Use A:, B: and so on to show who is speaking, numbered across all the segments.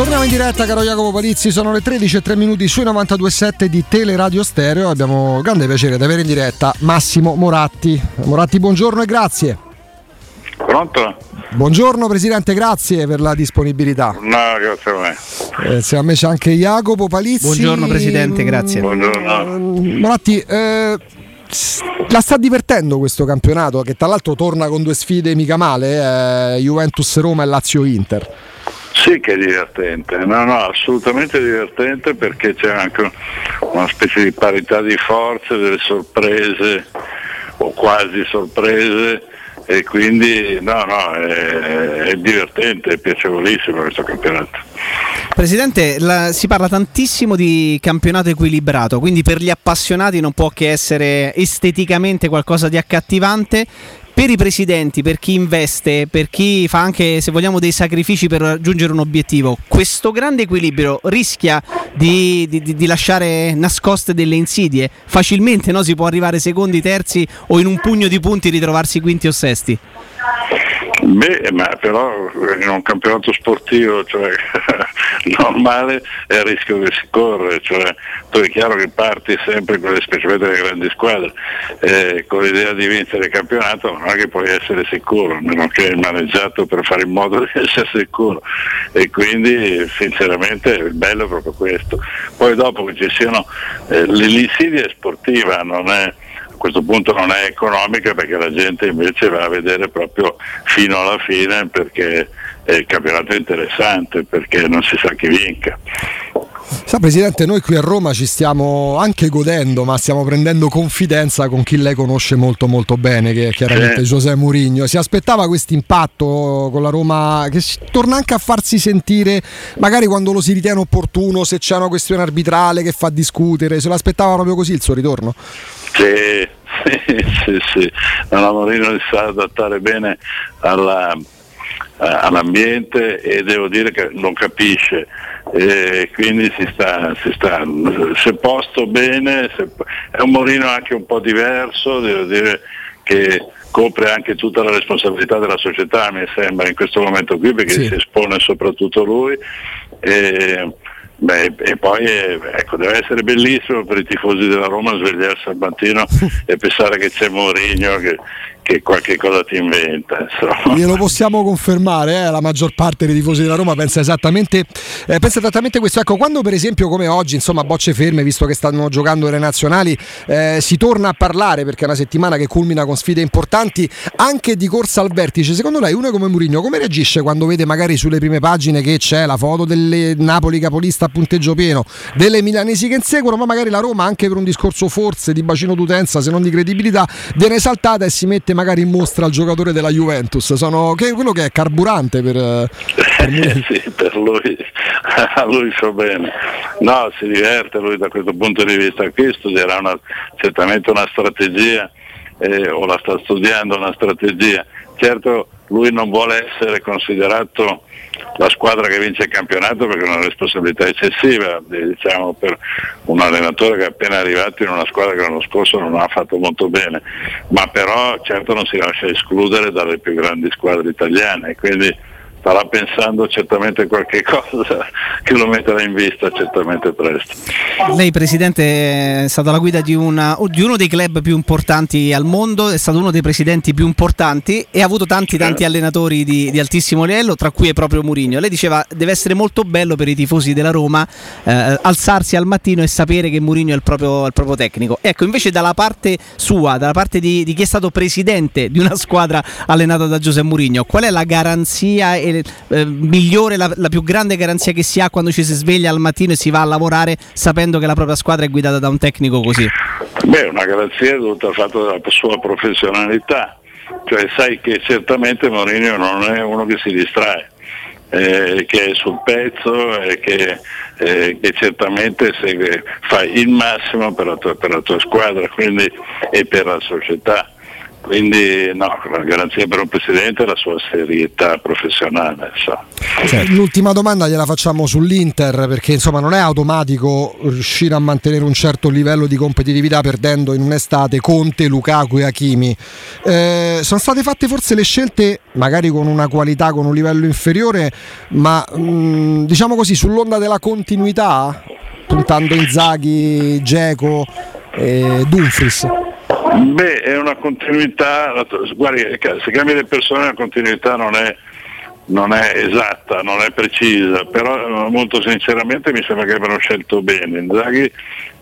A: Torniamo in diretta, caro Jacopo Palizzi, sono le 13 e 3 minuti sui 92.7 di Teleradio Stereo. Abbiamo grande piacere di avere in diretta Massimo Moratti. Moratti, buongiorno e grazie.
B: Pronto?
A: Buongiorno Presidente, grazie per la disponibilità.
B: No, grazie a me.
A: Eh, siamo a me c'è anche Jacopo Palizzi.
C: Buongiorno Presidente, grazie.
B: Buongiorno.
A: Moratti, eh, la sta divertendo questo campionato che tra l'altro torna con due sfide mica male, eh, Juventus Roma e Lazio Inter.
B: Sì che è divertente, no, no, assolutamente divertente perché c'è anche una specie di parità di forze, delle sorprese o quasi sorprese e quindi no, no, è, è divertente, è piacevolissimo questo campionato.
C: Presidente, la, si parla tantissimo di campionato equilibrato, quindi per gli appassionati non può che essere esteticamente qualcosa di accattivante. Per i presidenti, per chi investe, per chi fa anche, se vogliamo, dei sacrifici per raggiungere un obiettivo, questo grande equilibrio rischia di, di, di lasciare nascoste delle insidie. Facilmente no? si può arrivare secondi, terzi o in un pugno di punti ritrovarsi quinti o sesti.
B: Beh, ma però in un campionato sportivo cioè, normale è il rischio che si corre, cioè, tu è chiaro che parti sempre con le grandi squadre, eh, con l'idea di vincere il campionato non è che puoi essere sicuro, a meno che hai maneggiato per fare in modo di essere sicuro e quindi sinceramente il bello è proprio questo. Poi dopo che ci siano, eh, l'insidia è sportiva, non è questo punto non è economica perché la gente invece va a vedere proprio fino alla fine perché il campionato è interessante, perché non si sa chi vinca.
A: Sa Presidente, noi qui a Roma ci stiamo anche godendo, ma stiamo prendendo confidenza con chi lei conosce molto molto bene, che è chiaramente sì. José Mourinho. Si aspettava questo impatto con la Roma che torna anche a farsi sentire, magari quando lo si ritiene opportuno, se c'è una questione arbitrale che fa discutere, se lo aspettava proprio così il suo ritorno?
B: Sì, sì, sì, sì. No, la Mourinho si sa adattare bene alla, all'ambiente e devo dire che non capisce e quindi si sta, si sta se posto bene, se, è un Morino anche un po' diverso, devo dire che copre anche tutta la responsabilità della società mi sembra in questo momento qui perché sì. si espone soprattutto lui e, beh, e poi ecco, deve essere bellissimo per i tifosi della Roma svegliarsi al mattino e pensare che c'è Mourinho che, che qualche cosa ti inventa. Insomma.
A: Glielo possiamo confermare, eh? la maggior parte dei tifosi della Roma pensa esattamente, eh, pensa esattamente questo. Ecco, quando per esempio come oggi, insomma, bocce ferme, visto che stanno giocando le nazionali, eh, si torna a parlare perché è una settimana che culmina con sfide importanti anche di corsa al vertice. Secondo lei uno come Mourinho come reagisce quando vede magari sulle prime pagine che c'è la foto delle Napoli capolista a punteggio pieno, delle milanesi che inseguono, ma magari la Roma anche per un discorso forse di bacino d'utenza, se non di credibilità, viene esaltata e si mette magari in mostra il giocatore della Juventus. Sono che, quello che è carburante per,
B: per, lui. sì, per lui. a lui fa bene. No, si diverte lui da questo punto di vista qui, studierà una, certamente una strategia eh, o la sta studiando una strategia. Certo lui non vuole essere considerato la squadra che vince il campionato perché è una responsabilità eccessiva diciamo, per un allenatore che è appena arrivato in una squadra che l'anno scorso non ha fatto molto bene, ma però certo non si lascia escludere dalle più grandi squadre italiane, quindi starà pensando certamente qualche cosa che lo metterà in vista certamente presto.
C: Lei Presidente è stato alla guida di, una, di, uno dei club più importanti al mondo, è stato uno dei presidenti più importanti e ha avuto tanti tanti allenatori di, di altissimo livello, tra cui è proprio Murigno. Lei diceva deve essere molto bello per i tifosi della Roma eh, alzarsi al mattino e sapere che Murigno è il proprio, il proprio, tecnico. Ecco, invece dalla parte sua, dalla parte di, di chi è stato presidente di una squadra allenata da Giuseppe Murigno, qual è la garanzia e eh, migliore, la, la, più grande garanzia che si ha quando ci si sveglia al mattino e si va a lavorare sapendo che la propria squadra è guidata da un tecnico così?
B: Beh, una garanzia è dovuta al fatto della sua professionalità, cioè sai che certamente Mourinho non è uno che si distrae. Eh, che è sul pezzo e che, eh, che certamente segue, fa il massimo per la tua, per la tua squadra quindi, e per la società quindi no, la garanzia per un presidente è la sua serietà professionale. So.
A: Cioè, l'ultima domanda gliela facciamo sull'Inter perché insomma non è automatico riuscire a mantenere un certo livello di competitività perdendo in un'estate Conte, Lukaku e Hakimi. Eh, sono state fatte forse le scelte magari con una qualità, con un livello inferiore, ma mh, diciamo così sull'onda della continuità, puntando Inzaghi, Geco e Dumfries.
B: Beh, è una continuità, guardi, se cambi le persone la continuità non è, non è, esatta, non è precisa, però molto sinceramente mi sembra che abbiano scelto bene. Inzaghi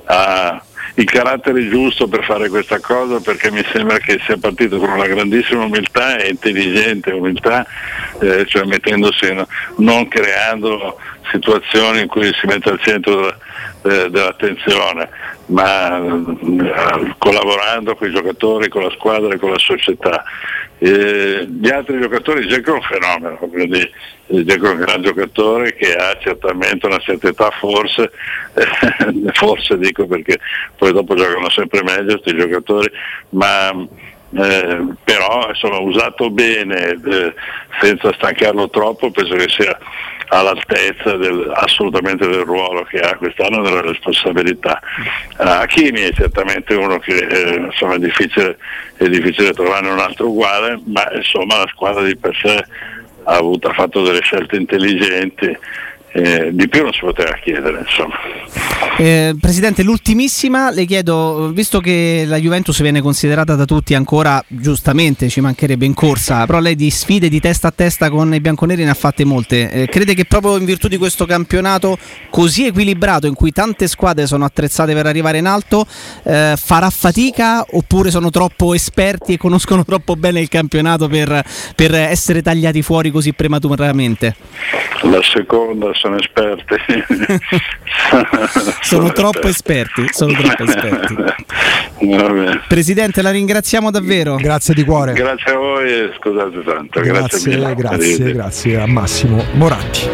B: ha il carattere giusto per fare questa cosa perché mi sembra che sia partito con una grandissima umiltà e intelligente umiltà, eh, cioè mettendosi, non creando situazioni in cui si mette al centro eh, dell'attenzione, ma eh, collaborando con i giocatori, con la squadra e con la società. Eh, gli altri giocatori, Dzeko è un fenomeno, quindi Dzeko è un gran giocatore che ha certamente una certa età, forse, eh, forse dico perché poi dopo giocano sempre meglio questi giocatori, ma eh, però insomma, usato bene, eh, senza stancarlo troppo, penso che sia all'altezza del, assolutamente del ruolo che ha quest'anno della responsabilità. Uh, Hakimi è certamente uno che eh, insomma, è, difficile, è difficile trovare un altro uguale, ma insomma la squadra di per sé ha, avuto, ha fatto delle scelte intelligenti eh, di più non si poteva chiedere.
C: Eh, Presidente, l'ultimissima le chiedo, visto che la Juventus viene considerata da tutti ancora giustamente, ci mancherebbe in corsa, però lei di sfide di testa a testa con i bianconeri ne ha fatte molte. Eh, crede che proprio in virtù di questo campionato così equilibrato, in cui tante squadre sono attrezzate per arrivare in alto, eh, farà fatica oppure sono troppo esperti e conoscono troppo bene il campionato per, per essere tagliati fuori così prematuramente?
B: La seconda sono esperti.
C: sono, troppo esperti. Sono troppo esperti. Presidente, la ringraziamo davvero.
A: Grazie di cuore.
B: Grazie a voi e scusate tanto.
A: Grazie, grazie, grazie, grazie a Massimo Moratti.